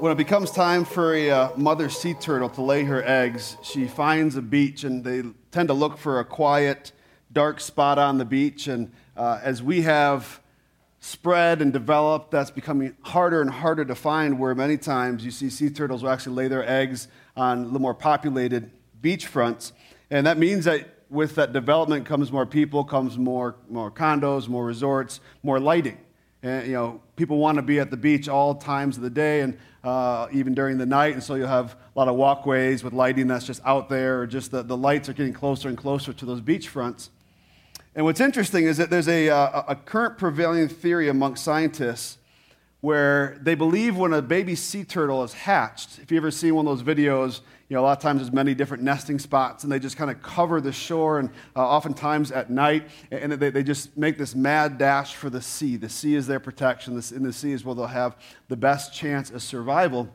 when it becomes time for a uh, mother sea turtle to lay her eggs, she finds a beach and they tend to look for a quiet, dark spot on the beach. And uh, as we have spread and developed, that's becoming harder and harder to find, where many times you see sea turtles will actually lay their eggs on the more populated beach fronts. And that means that with that development comes more people, comes more, more condos, more resorts, more lighting. And, you know, people want to be at the beach all times of the day and uh, even during the night. And so you'll have a lot of walkways with lighting that's just out there, or just the, the lights are getting closer and closer to those beach fronts. And what's interesting is that there's a, a, a current prevailing theory amongst scientists where they believe when a baby sea turtle is hatched, if you ever see one of those videos, you know, a lot of times there's many different nesting spots, and they just kind of cover the shore, and uh, oftentimes at night, and they, they just make this mad dash for the sea. The sea is their protection. This, in the sea is where they'll have the best chance of survival.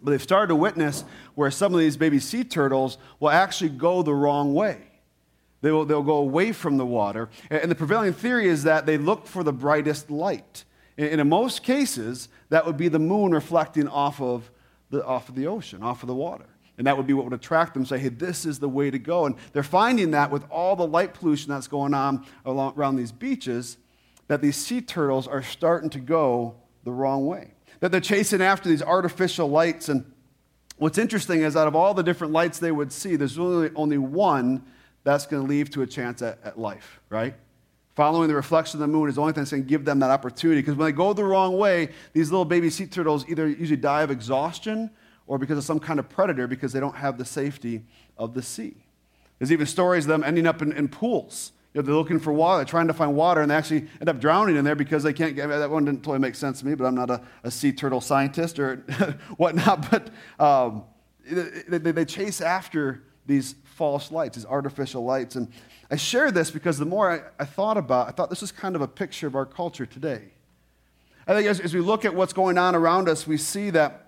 But they've started to witness where some of these baby sea turtles will actually go the wrong way. They will, they'll go away from the water. And the prevailing theory is that they look for the brightest light. And in most cases, that would be the moon reflecting off of the, off of the ocean, off of the water. And that would be what would attract them, say, hey, this is the way to go. And they're finding that with all the light pollution that's going on along, around these beaches, that these sea turtles are starting to go the wrong way. That they're chasing after these artificial lights. And what's interesting is out of all the different lights they would see, there's really only one that's going to lead to a chance at, at life, right? Following the reflection of the moon is the only thing that's going to give them that opportunity. Because when they go the wrong way, these little baby sea turtles either usually die of exhaustion or because of some kind of predator because they don't have the safety of the sea. There's even stories of them ending up in, in pools. You know, they're looking for water, trying to find water, and they actually end up drowning in there because they can't get that one didn't totally make sense to me, but I'm not a, a sea turtle scientist or whatnot. But um, they, they, chase after these false lights, these artificial lights. And I share this because the more I, I thought about I thought this is kind of a picture of our culture today. I think as, as we look at what's going on around us, we see that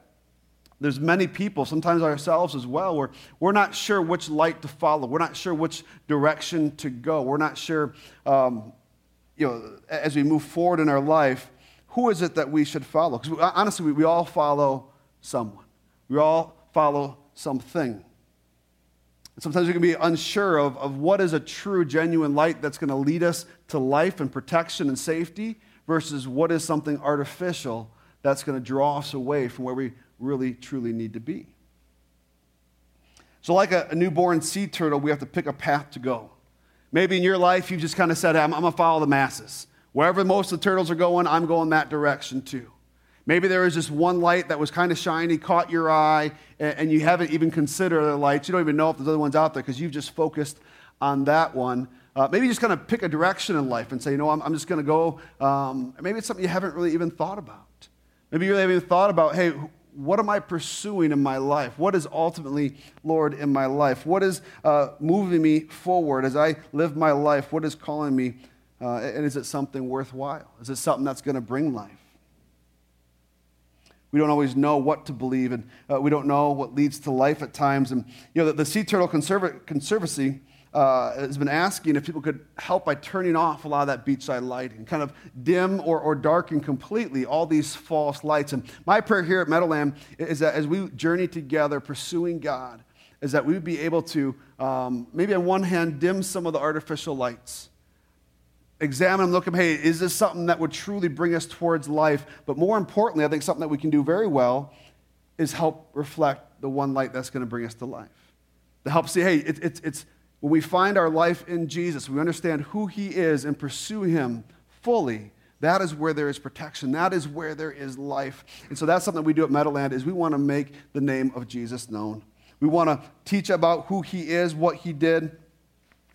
there's many people, sometimes ourselves as well, where we're not sure which light to follow. We're not sure which direction to go. We're not sure, um, you know, as we move forward in our life, who is it that we should follow? Because honestly, we, we all follow someone. We all follow something. sometimes we can be unsure of, of what is a true, genuine light that's going to lead us to life and protection and safety versus what is something artificial that's going to draw us away from where we really, truly need to be. So, like a, a newborn sea turtle, we have to pick a path to go. Maybe in your life, you've just kind of said, I'm, I'm going to follow the masses. Wherever most of the turtles are going, I'm going that direction too. Maybe there was just one light that was kind of shiny, caught your eye, and, and you haven't even considered other lights. You don't even know if there's other ones out there because you've just focused on that one. Uh, maybe just kind of pick a direction in life and say, you know, I'm, I'm just going to go. Um, maybe it's something you haven't really even thought about. Maybe you haven't even thought about, hey, what am I pursuing in my life? What is ultimately, Lord, in my life? What is uh, moving me forward as I live my life? What is calling me? Uh, and is it something worthwhile? Is it something that's going to bring life? We don't always know what to believe, and uh, we don't know what leads to life at times. And you know, the, the Sea Turtle Conservancy uh, has been asking if people could help by turning off a lot of that beachside lighting, kind of dim or, or darken completely all these false lights. And my prayer here at Meadowland is that as we journey together pursuing God, is that we would be able to um, maybe on one hand dim some of the artificial lights examine them, look at them, hey, is this something that would truly bring us towards life? But more importantly, I think something that we can do very well is help reflect the one light that's going to bring us to life. To help see, hey, it, it, it's when we find our life in Jesus, we understand who He is and pursue Him fully. That is where there is protection. That is where there is life. And so that's something we do at Meadowland is we want to make the name of Jesus known. We want to teach about who He is, what He did,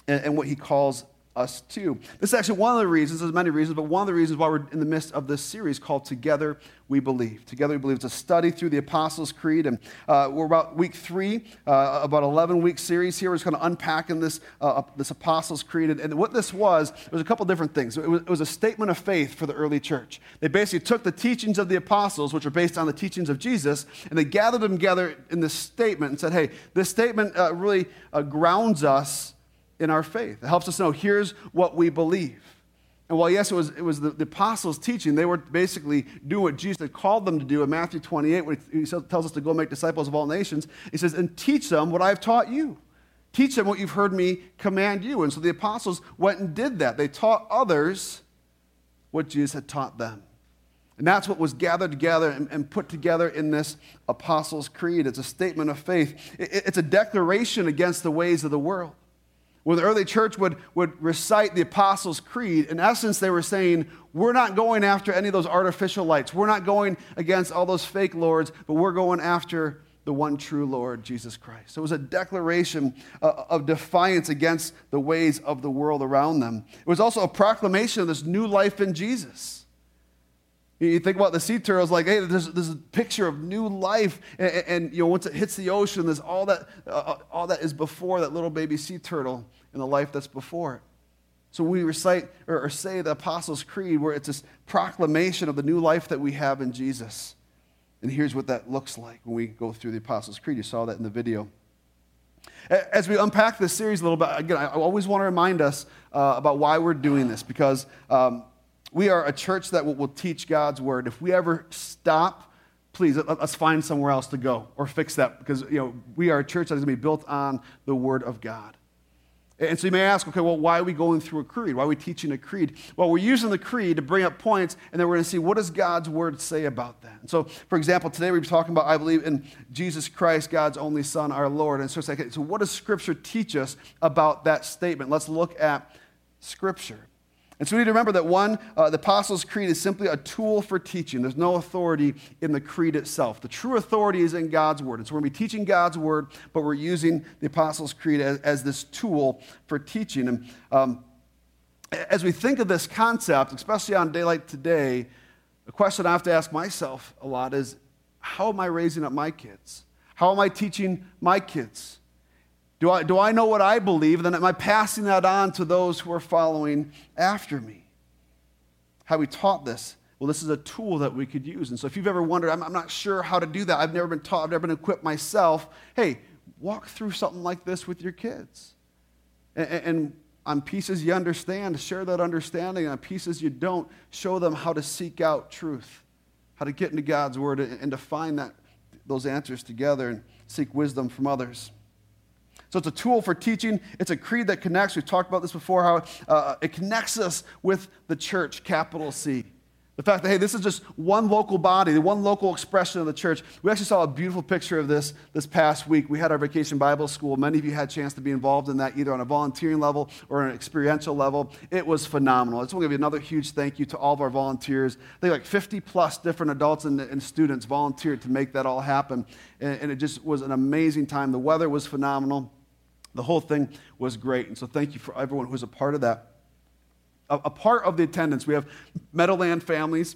and, and what He calls us too. This is actually one of the reasons, there's many reasons, but one of the reasons why we're in the midst of this series called Together We Believe. Together We Believe. It's a study through the Apostles' Creed, and uh, we're about week three, uh, about 11 week series here. We're just kind of unpacking this, uh, this Apostles' Creed. And, and, what this was, it was a couple different things. It was, it was a statement of faith for the early church. They basically took the teachings of the apostles, which are based on the teachings of Jesus, and they gathered them together in this statement and said, hey, this statement uh, really uh, grounds us in our faith. It helps us know here's what we believe. And while, yes, it was, it was the, the, apostles' teaching, they were basically doing what Jesus had called them to do in Matthew 28, when he tells us to go make disciples of all nations. He says, and teach them what I've taught you. Teach them what you've heard me command you. And so the apostles went and did that. They taught others what Jesus had taught them. And that's what was gathered together and, and, put together in this Apostles' Creed. It's a statement of faith, it, it's a declaration against the ways of the world. When the early church would, would recite the Apostles' Creed, in essence, they were saying, We're not going after any of those artificial lights. We're not going against all those fake lords, but we're going after the one true Lord, Jesus Christ. So it was a declaration uh, of defiance against the ways of the world around them. It was also a proclamation of this new life in Jesus. You think about the sea turtles, like, hey, there's, there's a picture of new life, and, and, you know, once it hits the ocean, there's all that, uh, all that is before that little baby sea turtle in the life that's before it. So we recite or, or say the Apostles' Creed, where it's this proclamation of the new life that we have in Jesus. And here's what that looks like when we go through the Apostles' Creed. You saw that in the video. As we unpack this series a little bit, again, I always want to remind us uh, about why we're doing this because um, we are a church that will, will teach God's word. If we ever stop, please let's find somewhere else to go or fix that because you know we are a church that is going to be built on the word of God. And so you may ask, okay, well, why are we going through a creed? Why are we teaching a creed? Well, we're using the creed to bring up points, and then we're going to see what does God's word say about that. And so, for example, today we're talking about, I believe, in Jesus Christ, God's only Son, our Lord. And so it's like, so what does Scripture teach us about that statement? Let's look at Scripture. And so we need to remember that one, uh, the Apostles' Creed is simply a tool for teaching. There's no authority in the creed itself. The true authority is in God's Word. And so we're going to be teaching God's Word, but we're using the Apostles' Creed as, as this tool for teaching. And um, as we think of this concept, especially on a day like today, the question I have to ask myself a lot is how am I raising up my kids? How am I teaching my kids? Do I, do I know what I believe? Then am I passing that on to those who are following after me? How we taught this? Well, this is a tool that we could use. And so if you've ever wondered, I'm, I'm not sure how to do that, I've never been taught, I've never been equipped myself, hey, walk through something like this with your kids. And, and, on pieces you understand, share that understanding. On pieces you don't, show them how to seek out truth, how to get into God's word and, and to find that, those answers together and seek wisdom from others. So it's a tool for teaching. It's a creed that connects. We've talked about this before, how uh, it connects us with the church, capital C. The fact that, hey, this is just one local body, the one local expression of the church. We actually saw a beautiful picture of this this past week. We had our vacation Bible school. Many of you had a chance to be involved in that, either on a volunteering level or an experiential level. It was phenomenal. I just want to give you another huge thank you to all of our volunteers. I think like 50 plus different adults and, and students volunteered to make that all happen. And, and it just was an amazing time. The weather was phenomenal. The whole thing was great. And so thank you for everyone who was a part of that. A, a part of the attendance, we have Meadowland families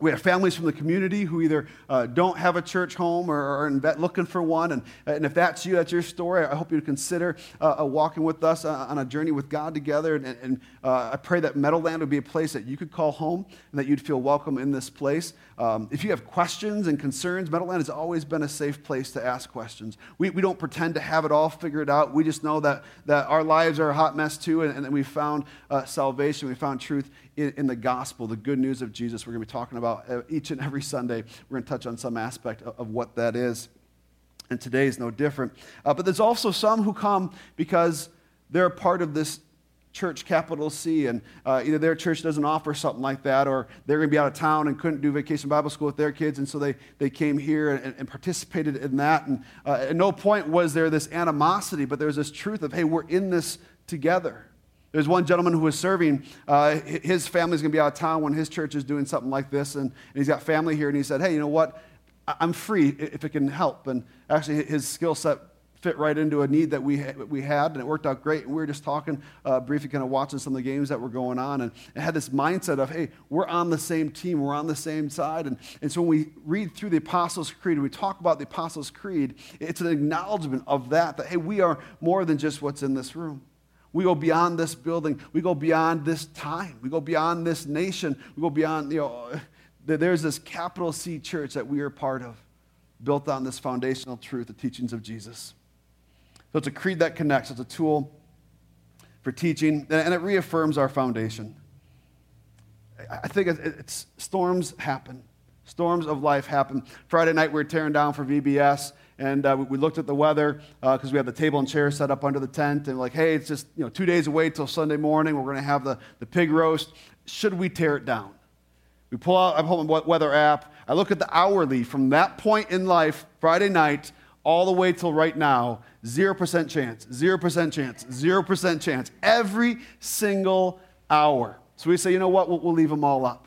we have families from the community who either uh, don't have a church home or are looking for one. And, and if that's you, that's your story, I hope you consider uh, walking with us uh, on a journey with God together. And, and uh, I pray that Meadowland would be a place that you could call home and that you'd feel welcome in this place. Um, if you have questions and concerns, Meadowland has always been a safe place to ask questions. We, we don't pretend to have it all figured out. We just know that, that our lives are a hot mess too, and, and that we found uh, salvation, we found truth in, in, the gospel, the good news of Jesus. We're going to be talking about uh, each and every Sunday. We're going to touch on some aspect of, of what that is. And today is no different. Uh, but there's also some who come because they're a part of this church, capital C, and uh, either their church doesn't offer something like that, or they're going to be out of town and couldn't do vacation Bible school with their kids, and so they, they came here and, and participated in that. And uh, at no point was there this animosity, but there's this truth of, hey, we're in this together. There's one gentleman who was serving. Uh, his family's going to be out of town when his church is doing something like this, and, and he's got family here, and he said, hey, you know what? I'm free if it can help. And actually, his skill set fit right into a need that we, we had, and it worked out great. And we were just talking uh, briefly, kind of watching some of the games that were going on, and had this mindset of, hey, we're on the same team, we're on the same side. And, and so when we read through the Apostles' Creed, we talk about the Apostles' Creed, it's an acknowledgement of that, that, hey, we are more than just what's in this room. We go beyond this building. We go beyond this time. We go beyond this nation. We go beyond, you know, there's this capital C church that we are part of, built on this foundational truth, the teachings of Jesus. So it's a creed that connects, it's a tool for teaching, and it reaffirms our foundation. I think it's storms happen. Storms of life happen. Friday night, we were tearing down for VBS, and uh, we looked at the weather because uh, we had the table and chairs set up under the tent, and like, hey, it's just you know two days away till Sunday morning. We're going to have the, the pig roast. Should we tear it down? We pull out, I pull my weather app. I look at the hourly from that point in life, Friday night, all the way till right now, 0% chance, 0% chance, 0% chance, every single hour. So we say, you know what, we'll, we'll leave them all up.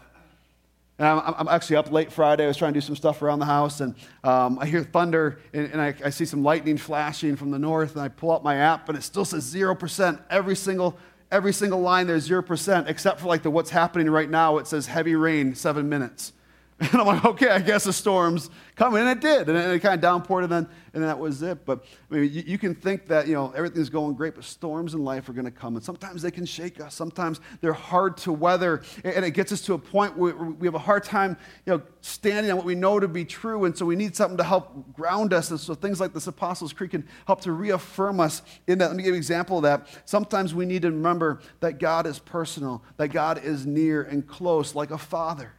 And I'm, I'm, actually up late Friday. I was trying to do some stuff around the house, and um, I hear thunder, and, and I, I, see some lightning flashing from the north, and I pull up my app, and it still says 0%. Every single, every single line there's 0%, except for like the what's happening right now. It says heavy rain, seven minutes. And I'm like, okay, I guess the storm's coming. And it did. And it kind of downpoured, and then, and that was it. But I mean, you, you, can think that, you know, everything's going great, but storms in life are going to come. And sometimes they can shake us. Sometimes they're hard to weather. And it gets us to a point where we have a hard time, you know, standing on what we know to be true. And so we need something to help ground us. And so things like this Apostles' Creed can help to reaffirm us in that. Let me give you an example of that. Sometimes we need to remember that God is personal, that God is near and close like a father.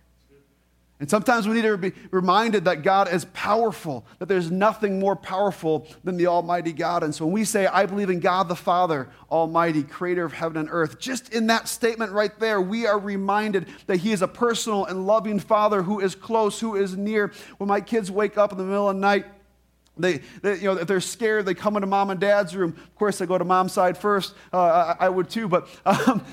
And sometimes we need to be reminded that God is powerful, that there's nothing more powerful than the Almighty God. And so when we say, I believe in God the Father, Almighty, creator of heaven and earth, just in that statement right there, we are reminded that He is a personal and loving Father who is close, who is near. When my kids wake up in the middle of the night, they, they, you know, if they're scared, they come into mom and dad's room. Of course, they go to mom's side first. Uh, I, I, would too, but um,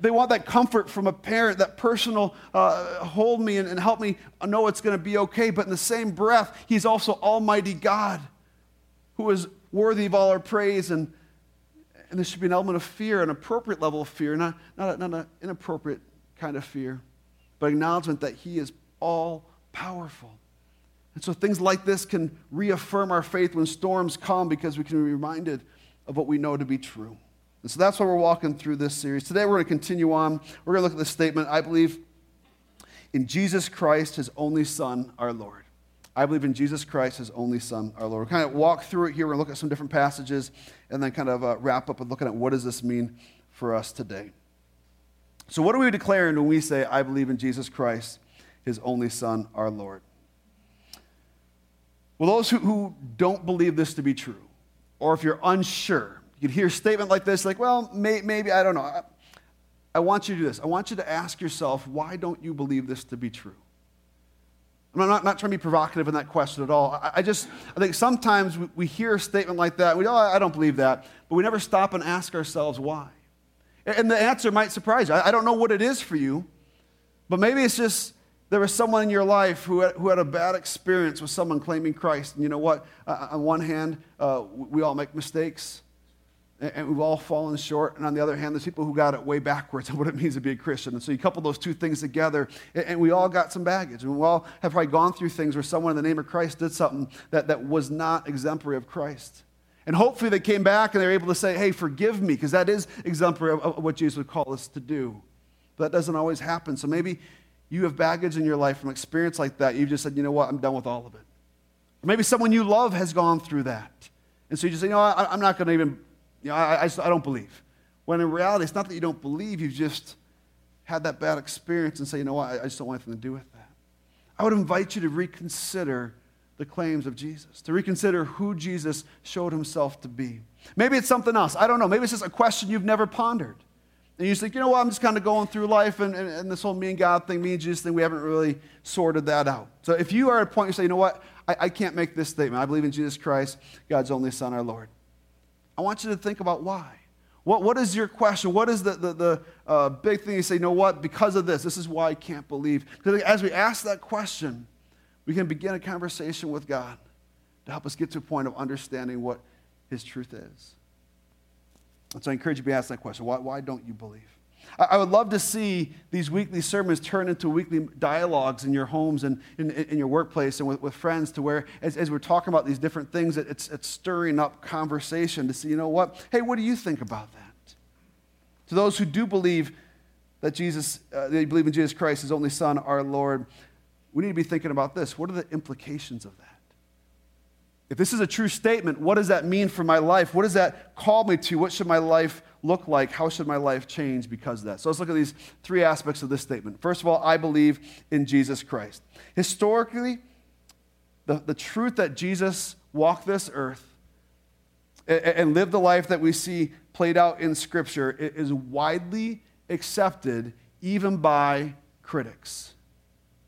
they want that comfort from a parent, that personal uh, hold me and, and help me know it's going to be okay. But in the same breath, He's also Almighty God who is worthy of all our praise. And, and there should be an element of fear, an appropriate level of fear, not, not, not an inappropriate kind of fear, but acknowledgement that He is all powerful. And so things like this can reaffirm our faith when storms come because we can be reminded of what we know to be true. And so that's why we're walking through this series. Today we're going to continue on. We're going to look at the statement I believe in Jesus Christ, his only Son, our Lord. I believe in Jesus Christ, his only Son, our Lord. We'll kind of walk through it here. We're going to look at some different passages and then kind of uh, wrap up with looking at what does this mean for us today. So, what are we declaring when we say, I believe in Jesus Christ, his only Son, our Lord? Well, those who, who don't believe this to be true, or if you're unsure, you could hear a statement like this, like, well, may, maybe, I don't know. I, I want you to do this. I want you to ask yourself, why don't you believe this to be true? I'm not, not trying to be provocative in that question at all. I, I just, I think sometimes we, we, hear a statement like that, we go, oh, I don't believe that, but we never stop and ask ourselves why. And the answer might surprise you. I, I don't know what it is for you, but maybe it's just there was someone in your life who had, who had a bad experience with someone claiming Christ. And you know what? Uh, on one hand, uh, we all make mistakes and we've all fallen short. And on the other hand, there's people who got it way backwards on what it means to be a Christian. And so you couple those two things together, and we all got some baggage. And we all have probably gone through things where someone in the name of Christ did something that, that was not exemplary of Christ. And hopefully they came back and they're able to say, hey, forgive me, because that is exemplary of, of what Jesus would call us to do. But that doesn't always happen. So maybe you have baggage in your life from experience like that. You've just said, you know what, I'm done with all of it. Or maybe someone you love has gone through that. And so you just say, you know, I, I'm not going to even you know, I, I, I don't believe. When in reality, it's not that you don't believe, you've just had that bad experience and say, you know what, I, I just don't want anything to do with that. I would invite you to reconsider the claims of Jesus, to reconsider who Jesus showed himself to be. Maybe it's something else. I don't know. Maybe it's just a question you've never pondered. And you think, you know what, I'm just kind of going through life, and, and, and, this whole me and God thing, me and Jesus thing, we haven't really sorted that out. So if you are at a point you say, you know what, I, I can't make this statement. I believe in Jesus Christ, God's only Son, our Lord. I want you to think about why. What, what is your question? What is the, the, the uh, big thing you say, you know what, because of this, this is why I can't believe? Because as we ask that question, we can begin a conversation with God to help us get to a point of understanding what His truth is. And so I encourage you to ask that question why, why don't you believe? I would love to see these weekly sermons turn into weekly dialogues in your homes and in, in your workplace and with, with, friends to where, as, as, we're talking about these different things, it's, it's stirring up conversation to see, you know what? Hey, what do you think about that? To those who do believe that Jesus, uh, they believe in Jesus Christ, his only Son, our Lord, we need to be thinking about this. What are the implications of that? If this is a true statement, what does that mean for my life? What does that call me to? What should my life look like? How should my life change because of that? So let's look at these three aspects of this statement. First of all, I believe in Jesus Christ. Historically, the, the truth that Jesus walked this earth and, and lived the life that we see played out in Scripture is widely accepted even by critics,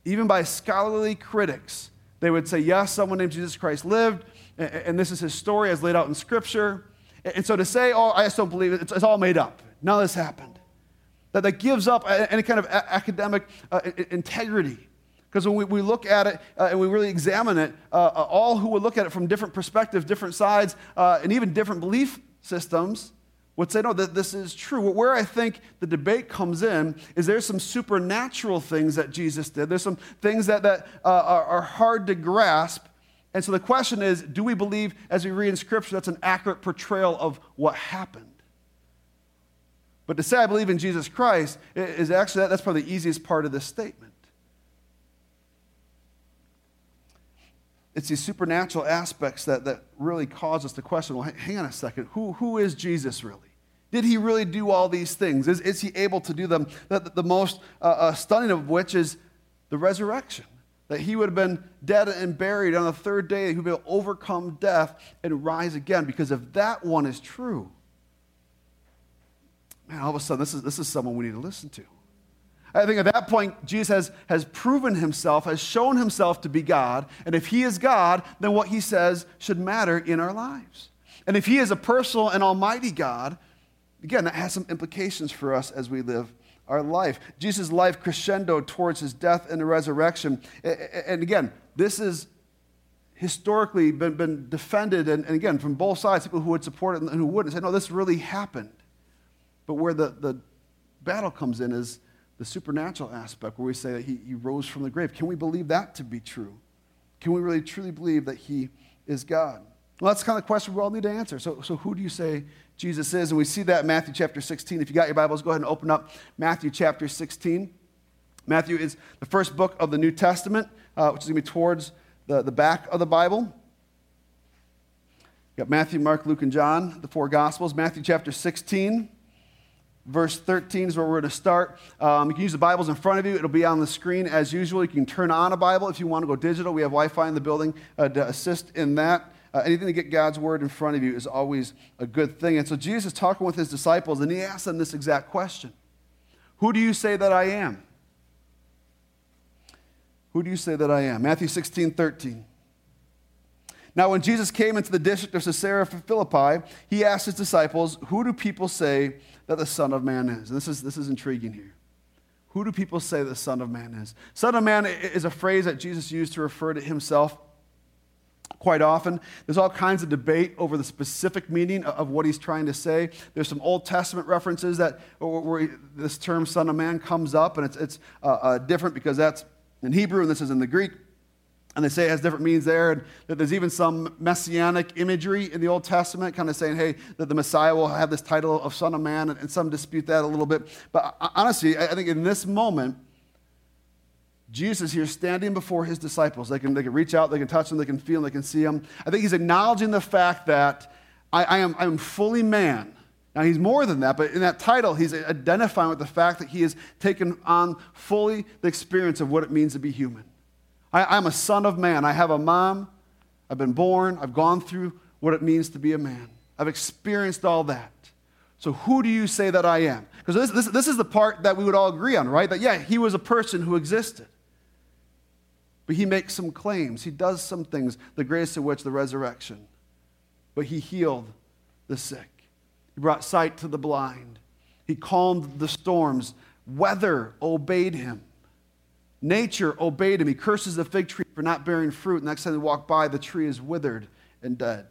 even by scholarly critics. They would say, yes, someone named Jesus Christ lived, and this is his story as laid out in Scripture. And so to say, oh, I just don't believe it, it's all made up. None of this happened. That, that gives up any kind of academic uh, integrity. Because when we, we look at it uh, and we really examine it, uh, uh, all who would look at it from different perspectives, different sides, uh, and even different belief systems would say, no, that this is true. Where I think the debate comes in is there's some supernatural things that Jesus did. There's some things that, that uh, are, are hard to grasp. And so the question is do we believe, as we read in Scripture, that's an accurate portrayal of what happened? But to say I believe in Jesus Christ is actually, that's probably the easiest part of this statement. it's these supernatural aspects that, that really cause us to question well, hang on a second, who, who is Jesus really? Did he really do all these things? Is, is he able to do them? The, the, most uh, uh, stunning of which is the resurrection. That he would have been dead and buried on the third day, he would be able to overcome death and rise again. Because if that one is true, man, all of a sudden, this is, this is someone we need to listen to. I think at that point, Jesus has, has proven himself, has shown himself to be God. And if he is God, then what he says should matter in our lives. And if he is a personal and almighty God, again, that has some implications for us as we live our life. Jesus' life crescendo towards his death and the resurrection. And again, this is historically been, been defended, and, and again, from both sides, people who would support it and who wouldn't say, no, this really happened. But where the, the battle comes in is the supernatural aspect where we say that he, he rose from the grave. Can we believe that to be true? Can we really truly believe that he is God? Well, that's kind of the question we all need to answer. So, so who do you say Jesus is? And we see that in Matthew chapter 16. If you got your Bibles, go ahead and open up Matthew chapter 16. Matthew is the first book of the New Testament, uh, which is going to be towards the, the back of the Bible. You got Matthew, Mark, Luke, and John, the four Gospels. Matthew chapter 16 verse 13 is where we're going to start. Um, you can use the Bibles in front of you. It'll be on the screen as usual. You can turn on a Bible if you want to go digital. We have Wi Fi in the building uh, to assist in that. Uh, anything to get God's word in front of you is always a good thing. And so Jesus is talking with his disciples, and he asks them this exact question Who do you say that I am? Who do you say that I am? Matthew 16, 13. Now, when Jesus came into the district of Caesarea Philippi, he asked his disciples, Who do people say that the Son of Man is. And this is, this is intriguing here. Who do people say the Son of Man is? Son of Man is a phrase that Jesus used to refer to himself quite often. There's all kinds of debate over the specific meaning of what he's trying to say. There's some Old Testament references that where this term Son of Man comes up, and it's, it's uh, uh, different because that's in Hebrew and this is in the Greek. And they say it has different meanings there, and that there's even some messianic imagery in the Old Testament, kind of saying, hey, that the Messiah will have this title of Son of Man, and, and some dispute that a little bit. But honestly, I think in this moment, Jesus here standing before his disciples. They can, they can reach out, they can touch them, they can feel them, they can see him. I think he's acknowledging the fact that I, I am, I am fully man. Now, he's more than that, but in that title, he's identifying with the fact that he has taken on fully the experience of what it means to be human. I, am a son of man. I have a mom. I've been born. I've gone through what it means to be a man. I've experienced all that. So, who do you say that I am? Because this, this, this is the part that we would all agree on, right? That, yeah, he was a person who existed. But he makes some claims. He does some things, the greatest of which, the resurrection. But he healed the sick, he brought sight to the blind, he calmed the storms. Weather obeyed him. Nature obeyed him. He curses the fig tree for not bearing fruit. And next time they walk by, the tree is withered and dead.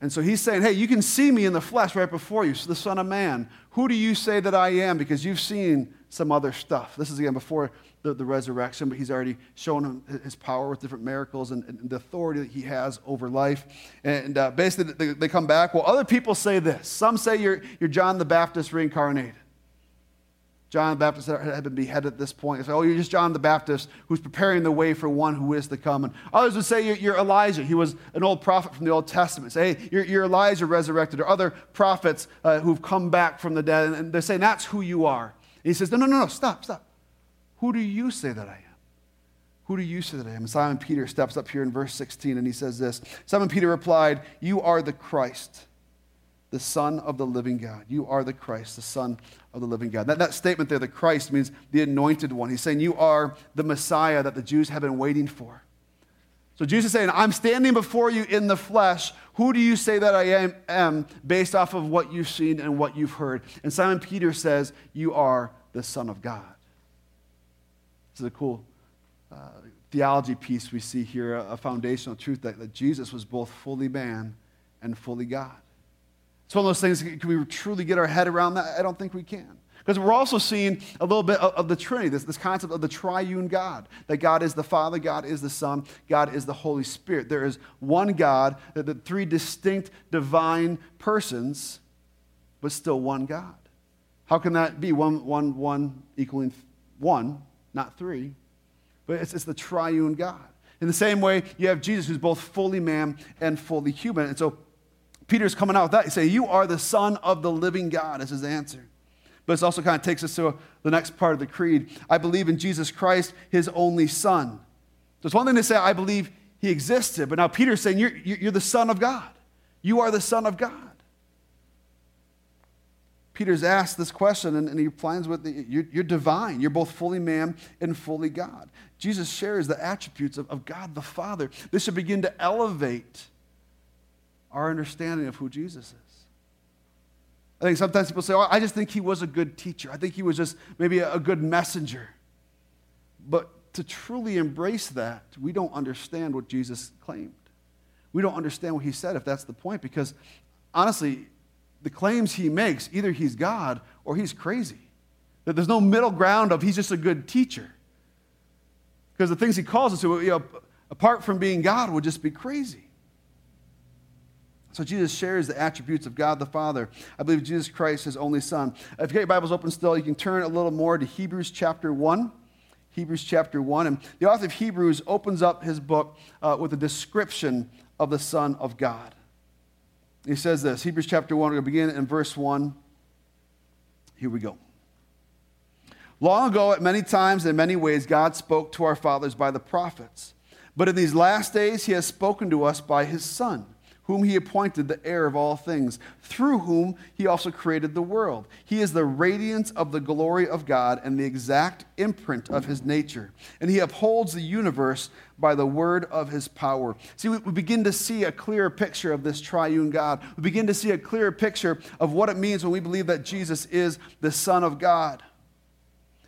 And so he's saying, Hey, you can see me in the flesh right before you, so the Son of Man. Who do you say that I am? Because you've seen some other stuff. This is again before the, the resurrection, but he's already shown him his power with different miracles and, and the authority that he has over life. And uh, basically, they, they come back. Well, other people say this. Some say you're, you're John the Baptist reincarnated. John the Baptist had been beheaded at this point. They say, oh, you're just John the Baptist who's preparing the way for one who is to come. And others would say, you're, you're Elijah. He was an old prophet from the Old Testament. Say, hey, you're, you're Elijah resurrected, or other prophets uh, who've come back from the dead. And they're saying, that's who you are. And he says, no, no, no, no, stop, stop. Who do you say that I am? Who do you say that I am? And Simon Peter steps up here in verse 16 and he says this Simon Peter replied, You are the Christ the Son of the living God. You are the Christ, the Son of the living God. That, that statement there, the Christ, means the anointed one. He's saying, You are the Messiah that the Jews have been waiting for. So Jesus is saying, I'm standing before you in the flesh. Who do you say that I am, am based off of what you've seen and what you've heard? And Simon Peter says, You are the Son of God. This is a cool uh, theology piece we see here, a, a foundational truth that, that Jesus was both fully man and fully God. It's one of those things, can we truly get our head around that? I don't think we can. Because we're also seeing a little bit of, the Trinity, this, this concept of the triune God, that God is the Father, God is the Son, God is the Holy Spirit. There is one God, the three distinct divine persons, but still one God. How can that be? One, one, one equaling one, not three. But it's, it's the triune God. In the same way, you have Jesus, who's both fully man and fully human. And so Peter's coming out with that. He say, You are the Son of the living God, is his answer. But it also kind of takes us to uh, the next part of the creed. I believe in Jesus Christ, his only Son. So it's one thing to say, I believe he existed, but now Peter's saying, You're, you're the Son of God. You are the Son of God. Peter's asked this question, and, and he replies with, you're, you're, divine. You're both fully man and fully God. Jesus shares the attributes of, of God the Father. This should begin to elevate our understanding of who Jesus is. I think sometimes people say, oh, I just think he was a good teacher. I think he was just maybe a, good messenger. But to truly embrace that, we don't understand what Jesus claimed. We don't understand what he said, if that's the point, because honestly, the claims he makes, either he's God or he's crazy. That there's no middle ground of he's just a good teacher. Because the things he calls us to, you know, apart from being God, would just be crazy. So Jesus shares the attributes of God the Father. I believe Jesus Christ, his only Son. If you get your Bibles open still, you can turn a little more to Hebrews chapter 1. Hebrews chapter 1. And the author of Hebrews opens up his book uh, with a description of the Son of God. He says this Hebrews chapter 1, we're going to begin in verse 1. Here we go. Long ago, at many times and in many ways, God spoke to our fathers by the prophets. But in these last days, he has spoken to us by his Son whom he appointed the heir of all things, through whom he also created the world. He is the radiance of the glory of God and the exact imprint of his nature. And he upholds the universe by the word of his power. See, we begin to see a clearer picture of this triune God. We begin to see a clearer picture of what it means when we believe that Jesus is the Son of God.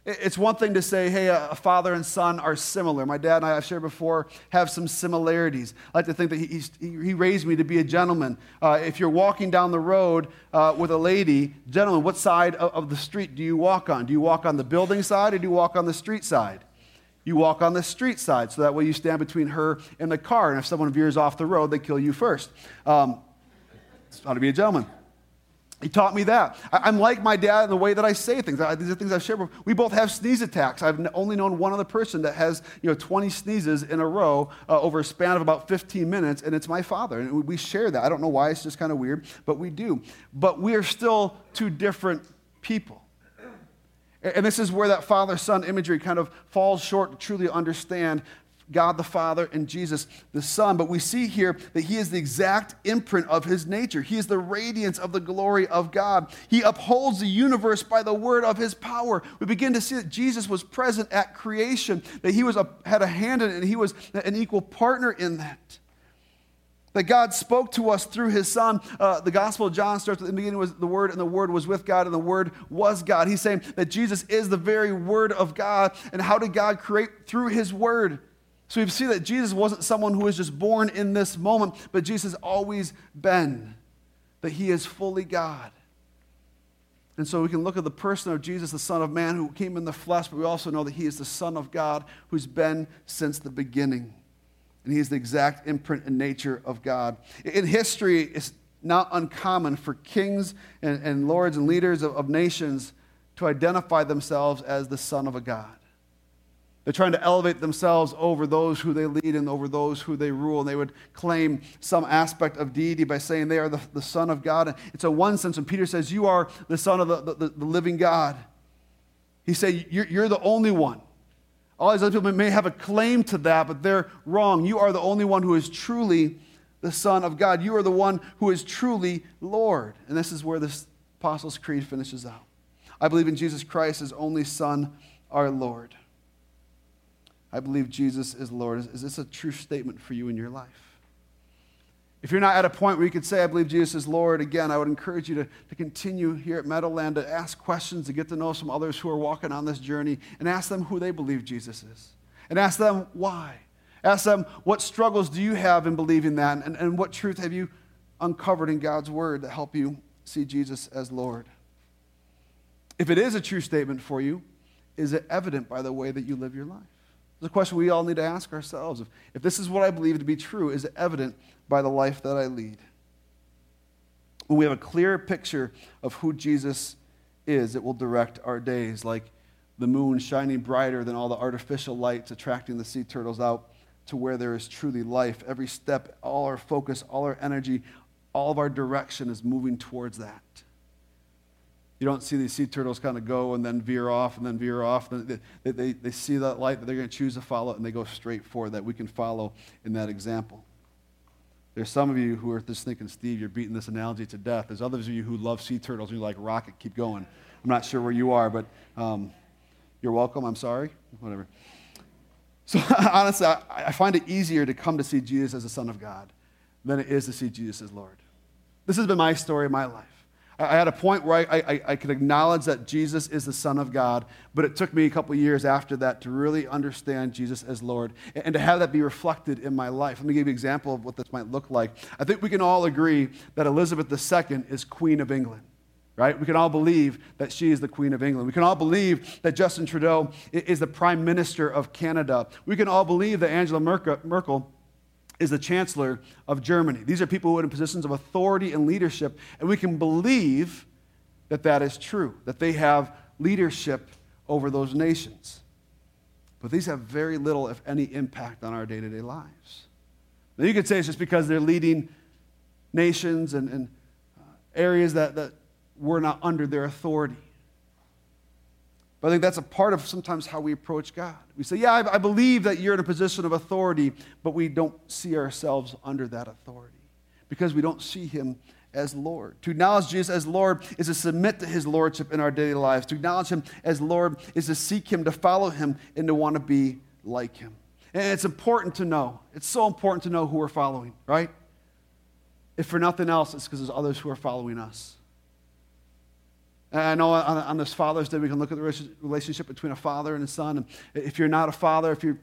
It's one thing to say, hey, a father and son are similar. My dad and I, I've shared before, have some similarities. I like to think that he, he raised me to be a gentleman. Uh, if you're walking down the road uh, with a lady, gentlemen, what side of, of the street do you walk on? Do you walk on the building side or do you walk on the street side? You walk on the street side, so that way you stand between her and the car. And if someone veers off the road, they kill you first. Um, it's how to be a gentleman. He taught me that. I, am like my dad in the way that I say things. These are things I've shared. We both have sneeze attacks. I've only known one other person that has you know, 20 sneezes in a row uh, over a span of about 15 minutes, and it's my father. And we, we share that. I don't know why, it's just kind of weird, but we do. But we are still two different people. And this is where that father son imagery kind of falls short to truly understand God the Father and Jesus the Son. But we see here that he is the exact imprint of his nature. He is the radiance of the glory of God. He upholds the universe by the word of his power. We begin to see that Jesus was present at creation, that he was a, had a hand in it, and he was an equal partner in that. That God spoke to us through his son. Uh, the Gospel of John starts at the beginning was the Word, and the Word was with God, and the Word was God. He's saying that Jesus is the very Word of God. And how did God create? Through his Word. So we see that Jesus wasn't someone who was just born in this moment, but Jesus has always been, that he is fully God. And so we can look at the person of Jesus, the Son of Man, who came in the flesh, but we also know that he is the Son of God who's been since the beginning. And he is the exact imprint and nature of God. In history, it's not uncommon for kings and, and lords and leaders of, of nations to identify themselves as the son of a God. They're trying to elevate themselves over those who they lead and over those who they rule. And they would claim some aspect of deity by saying they are the, the Son of God. And it's a one sense when Peter says, You are the Son of the, the, the living God. He said, you're, you're the only one. All these other people may have a claim to that, but they're wrong. You are the only one who is truly the Son of God. You are the one who is truly Lord. And this is where this Apostles' Creed finishes out. I believe in Jesus Christ his only Son, our Lord. I believe Jesus is Lord. Is, is this a true statement for you in your life? If you're not at a point where you could say, I believe Jesus is Lord, again, I would encourage you to, to continue here at Meadowland to ask questions, to get to know some others who are walking on this journey, and ask them who they believe Jesus is. And ask them why. Ask them, what struggles do you have in believing that? And, and what truth have you uncovered in God's word that help you see Jesus as Lord? If it is a true statement for you, is it evident by the way that you live your life? It's a question we all need to ask ourselves. If, if this is what I believe to be true, is it evident by the life that I lead? When we have a clear picture of who Jesus is, it will direct our days like the moon shining brighter than all the artificial lights attracting the sea turtles out to where there is truly life. Every step, all our focus, all our energy, all of our direction is moving towards that. You don't see these sea turtles kind of go and then veer off and then veer off. They, they, they see that light that they're going to choose to follow and they go straight for that. We can follow in that example. There's some of you who are just thinking, Steve, you're beating this analogy to death. There's others of you who love sea turtles and you're like, rocket, keep going. I'm not sure where you are, but um, you're welcome. I'm sorry. Whatever. So honestly, I, I find it easier to come to see Jesus as the Son of God than it is to see Jesus as Lord. This has been my story my life. I had a point where I, I, I, could acknowledge that Jesus is the Son of God, but it took me a couple years after that to really understand Jesus as Lord and to have that be reflected in my life. Let me give you an example of what this might look like. I think we can all agree that Elizabeth II is Queen of England right? We can all believe that she is the Queen of England. We can all believe that Justin Trudeau is the Prime Minister of Canada. We can all believe that Angela Merkel is the Chancellor of Germany. These are people who are in positions of authority and leadership, and we can believe that that is true, that they have leadership over those nations. But these have very little, if any, impact on our day to day lives. Now, you could say it's just because they're leading nations and, and uh, areas that, that we're not under their authority. But I think that's a part of sometimes how we approach God. We say, Yeah, I, I believe that you're in a position of authority, but we don't see ourselves under that authority because we don't see Him as Lord. To acknowledge Jesus as Lord is to submit to His Lordship in our daily lives. To acknowledge Him as Lord is to seek Him, to follow Him, and to want to be like Him. And it's important to know. It's so important to know who we're following, right? If for nothing else, it's because there's others who are following us. And I know on, on, this Father's Day, we can look at the relationship between a father and a son. And if you're not a father, if you're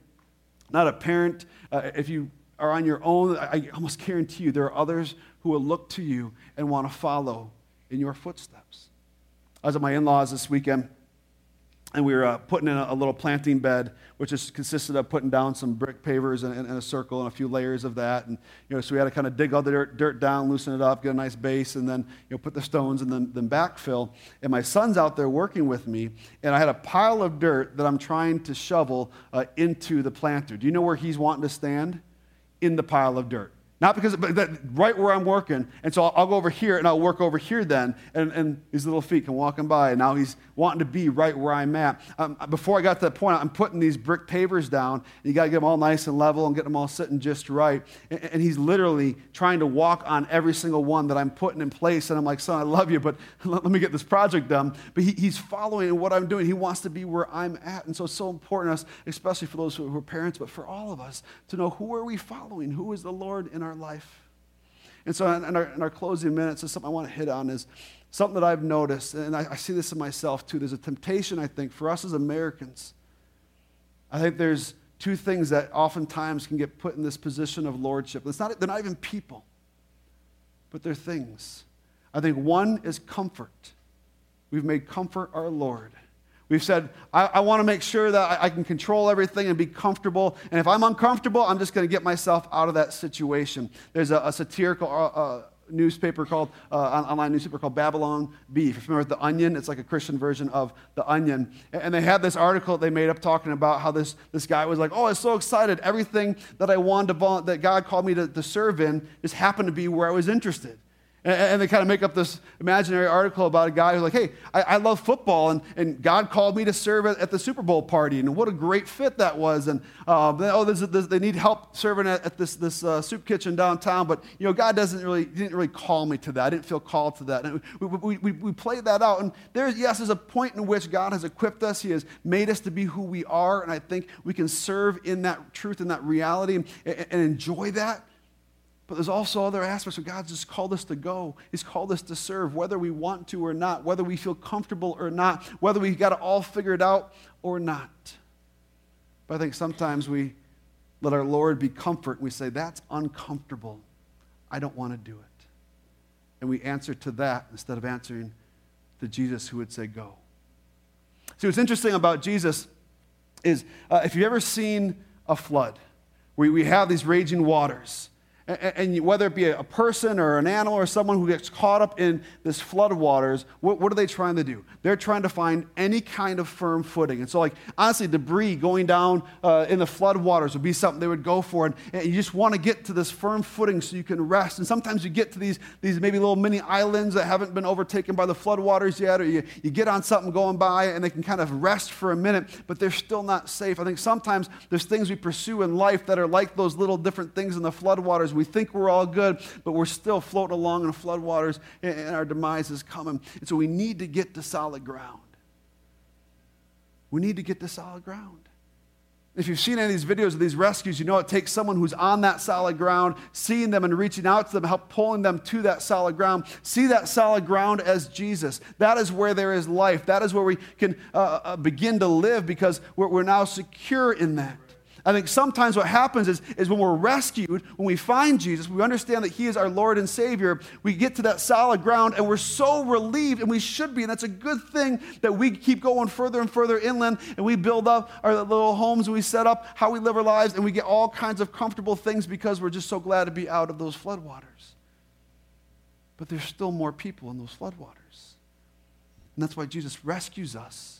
not a parent, uh, if you are on your own, I almost guarantee you there are others who will look to you and want to follow in your footsteps. I was at my in laws this weekend and we were uh, putting in a, a, little planting bed, which is consisted of putting down some brick pavers and, a circle and a few layers of that. And you know, so we had to kind of dig all the dirt, dirt, down, loosen it up, get a nice base, and then you know, put the stones and then, then backfill. And my son's out there working with me, and I had a pile of dirt that I'm trying to shovel uh, into the planter. Do you know where he's wanting to stand? In the pile of dirt. Not because, but that, right where I'm working. And so I'll, I'll, go over here and I'll work over here then. And, and his little feet can walk him by. And now he's wanting to be right where I'm at. Um, before I got to that point, I'm putting these brick pavers down. You got to get them all nice and level and get them all sitting just right. And, and, he's literally trying to walk on every single one that I'm putting in place. And I'm like, son, I love you, but let, let me get this project done. But he, he's following what I'm doing. He wants to be where I'm at. And so it's so important, us, especially for those who are parents, but for all of us, to know who are we following? Who is the Lord in our our life. And so, in our, in our closing minutes, something I want to hit on is something that I've noticed, and I, I see this in myself too. There's a temptation, I think, for us as Americans. I think there's two things that oftentimes can get put in this position of lordship. It's not, they're not even people, but they're things. I think one is comfort. We've made comfort our Lord. We've said, I, I want to make sure that I, I, can control everything and be comfortable. And if I'm uncomfortable, I'm just going to get myself out of that situation. There's a, a satirical uh, uh, newspaper called, uh, online newspaper called Babylon Bee. If familiar with The Onion, it's like a Christian version of The Onion. And they had this article they made up talking about how this, this guy was like, oh, I am so excited. Everything that I wanted to, that God called me to, to serve in just happened to be where I was interested. And, they kind of make up this imaginary article about a guy who's like, hey, I, I love football, and, and God called me to serve at, at, the Super Bowl party, and what a great fit that was. And uh, they, oh, they need help serving at, at this, this uh, soup kitchen downtown, but you know, God doesn't really, didn't really call me to that. I didn't feel called to that. And we, we, we, we played that out, and there's, yes, there's a point in which God has equipped us. He has made us to be who we are, and I think we can serve in that truth and that reality and, and enjoy that. But there's also other aspects where God's just called us to go. He's called us to serve, whether we want to or not, whether we feel comfortable or not, whether we've got it all figured out or not. But I think sometimes we let our Lord be comfort. And we say, That's uncomfortable. I don't want to do it. And we answer to that instead of answering to Jesus who would say, Go. See, what's interesting about Jesus is uh, if you've ever seen a flood, where we have these raging waters, and whether it be a person or an animal or someone who gets caught up in this flood of waters, what, are they trying to do? They're trying to find any kind of firm footing. And so, like, honestly, debris going down uh, in the flood waters would be something they would go for. And, and, you just want to get to this firm footing so you can rest. And sometimes you get to these, these maybe little mini islands that haven't been overtaken by the flood waters yet, or you, you get on something going by and they can kind of rest for a minute, but they're still not safe. I think sometimes there's things we pursue in life that are like those little different things in the flood waters we think we're all good, but we're still floating along in floodwaters, and our demise is coming. And so we need to get to solid ground. We need to get to solid ground. If you've seen any of these videos of these rescues, you know it takes someone who's on that solid ground, seeing them and reaching out to them, help pulling them to that solid ground. See that solid ground as Jesus. That is where there is life. That is where we can uh, uh begin to live because we're, we're now secure in that. I think sometimes what happens is, is when we're rescued, when we find Jesus, we understand that He is our Lord and Savior, we get to that solid ground and we're so relieved, and we should be. And that's a good thing that we keep going further and further inland and we build up our little homes and we set up how we live our lives and we get all kinds of comfortable things because we're just so glad to be out of those floodwaters. But there's still more people in those floodwaters. And that's why Jesus rescues us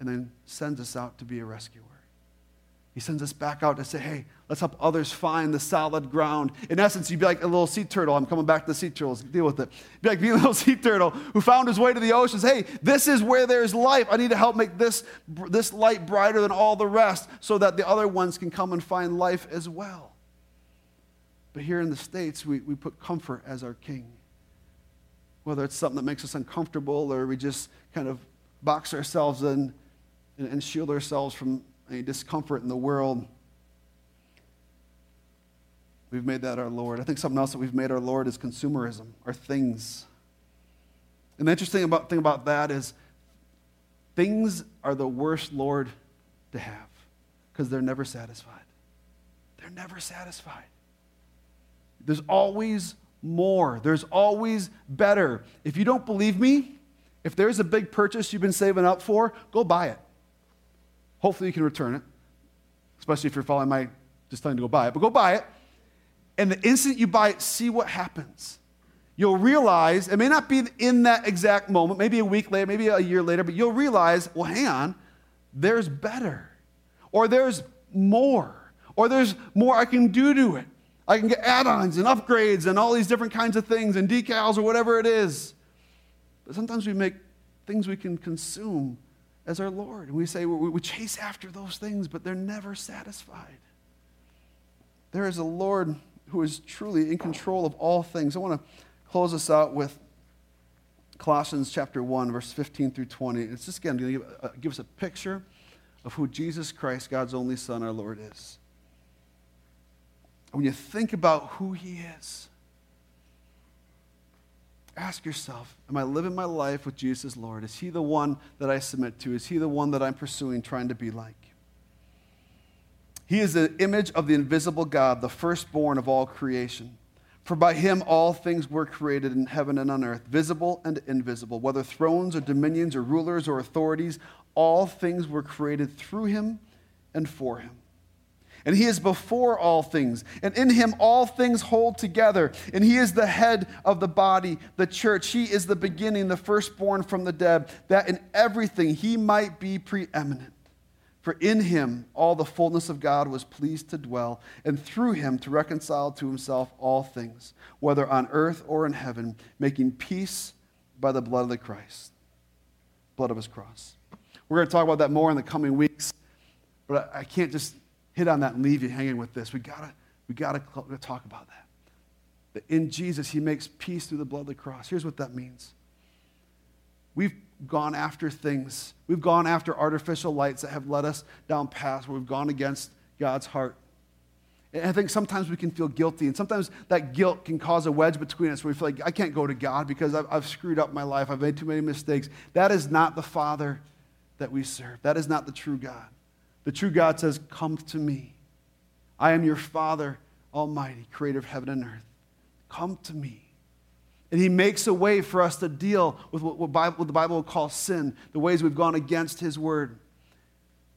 and then sends us out to be a rescuer. He sends us back out to say, hey, let's help others find the solid ground. In essence, you'd be like a little sea turtle. I'm coming back to the sea turtles. Deal with it. You'd be like being a little sea turtle who found his way to the oceans. Hey, this is where there's life. I need to help make this, this light brighter than all the rest so that the other ones can come and find life as well. But here in the States, we, we put comfort as our king. Whether it's something that makes us uncomfortable or we just kind of box ourselves in and, and shield ourselves from any discomfort in the world. We've made that our Lord. I think something else that we've made our Lord is consumerism, our things. And the interesting about, thing about that is things are the worst Lord to have because they're never satisfied. They're never satisfied. There's always more, there's always better. If you don't believe me, if there's a big purchase you've been saving up for, go buy it. Hopefully, you can return it, especially if you're following my just telling you to go buy it. But go buy it. And the instant you buy it, see what happens. You'll realize, it may not be in that exact moment, maybe a week later, maybe a year later, but you'll realize, well, hang on, there's better, or there's more, or there's more I can do to it. I can get add ons and upgrades and all these different kinds of things and decals or whatever it is. But sometimes we make things we can consume as our Lord. And we say we chase after those things, but they're never satisfied. There is a Lord who is truly in control of all things. I want to close us out with Colossians chapter 1, verse 15 through 20. It's just again going to give, uh, give us a picture of who Jesus Christ, God's only Son, our Lord, is. When you think about who he is, ask yourself Am I living my life with Jesus Lord? Is He the one that I submit to? Is He the one that I'm pursuing, trying to be like? He is the image of the invisible God, the firstborn of all creation. For by him all things were created in heaven and on earth, visible and invisible, whether thrones or dominions or rulers or authorities, all things were created through him and for him. And he is before all things. And in him all things hold together. And he is the head of the body, the church. He is the beginning, the firstborn from the dead, that in everything he might be preeminent. For in him all the fullness of God was pleased to dwell, and through him to reconcile to himself all things, whether on earth or in heaven, making peace by the blood of the Christ, blood of his cross. We're going to talk about that more in the coming weeks, but I can't just hit on that and leave you hanging with this. We gotta, we gotta talk about that. That in Jesus, He makes peace through the blood of the cross. Here's what that means. We've gone after things. We've gone after artificial lights that have led us down paths where we've gone against God's heart. And I think sometimes we can feel guilty, and sometimes that guilt can cause a wedge between us where we feel like, I can't go to God because I've, I've screwed up my life. I've made too many mistakes. That is not the Father that we serve. That is not the true God. The true God says, Come to me. I am your Father Almighty, creator of heaven and earth. Come to me. And he makes a way for us to deal with what, Bible, what the Bible would call sin, the ways we've gone against his word.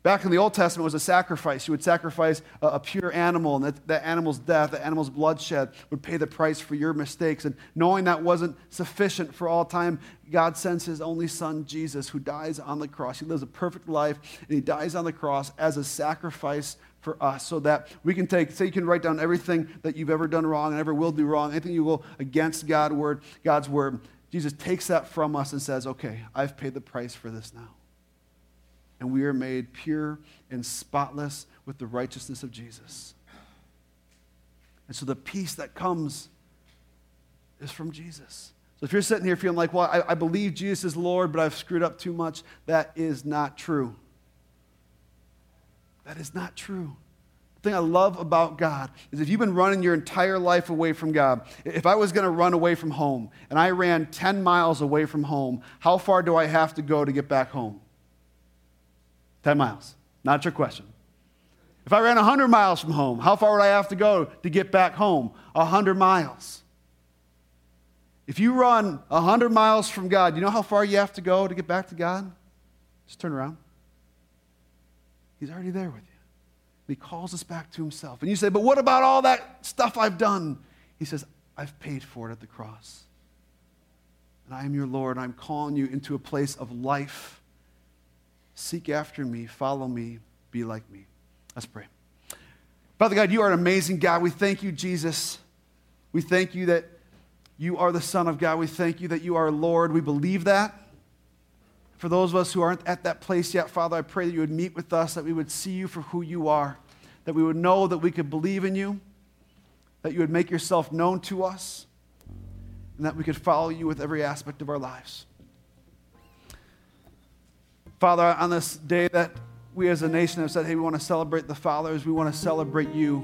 Back in the Old Testament was a sacrifice. You would sacrifice a, a pure animal, and that, that, animal's death, that animal's bloodshed would pay the price for your mistakes. And knowing that wasn't sufficient for all time, God sends his only son, Jesus, who dies on the cross. He lives a perfect life, and he dies on the cross as a sacrifice for us so that we can take, say you can write down everything that you've ever done wrong and ever will do wrong, anything you go against God word, God's word. Jesus takes that from us and says, okay, I've paid the price for this now and we are made pure and spotless with the righteousness of Jesus. And so the peace that comes is from Jesus. So if you're sitting here feeling like, well, I, I believe Jesus is Lord, but I've screwed up too much, that is not true. That is not true. The thing I love about God is if you've been running your entire life away from God, if I was going to run away from home and I ran 10 miles away from home, how far do I have to go to get back home? 10 miles. Not your question. If I ran 100 miles from home, how far would I have to go to get back home? 100 miles. If you run 100 miles from God, you know how far you have to go to get back to God? Just turn around. He's already there with you. And He calls us back to himself. And you say, But what about all that stuff I've done? He says, I've paid for it at the cross. And I am your Lord, I'm calling you into a place of life Seek after me, follow me, be like me. Let's pray. Father God, you are an amazing God. We thank you, Jesus. We thank you that you are the Son of God. We thank you that you are Lord. We believe that. For those of us who aren't at that place yet, Father, I pray that you would meet with us, that we would see you for who you are, that we would know that we could believe in you, that you would make yourself known to us, and that we could follow you with every aspect of our lives. Father, on this day that we as a nation have said, hey, we want to celebrate the fathers, we want to celebrate you.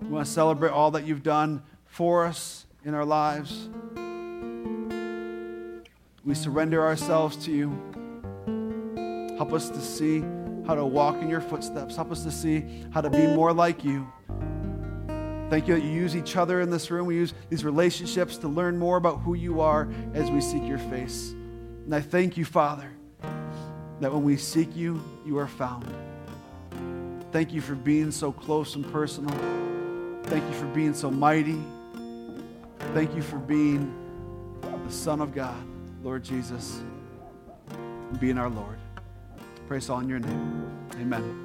We want to celebrate all that you've done for us in our lives. We surrender ourselves to you. Help us to see how to walk in your footsteps. Help us to see how to be more like you. Thank you that you use each other in this room. We use these relationships to learn more about who you are as we seek your face. And I thank you, Father, that when we seek you, you are found. Thank you for being so close and personal. Thank you for being so mighty. Thank you for being the Son of God, Lord Jesus, and being our Lord. Praise all in your name. Amen.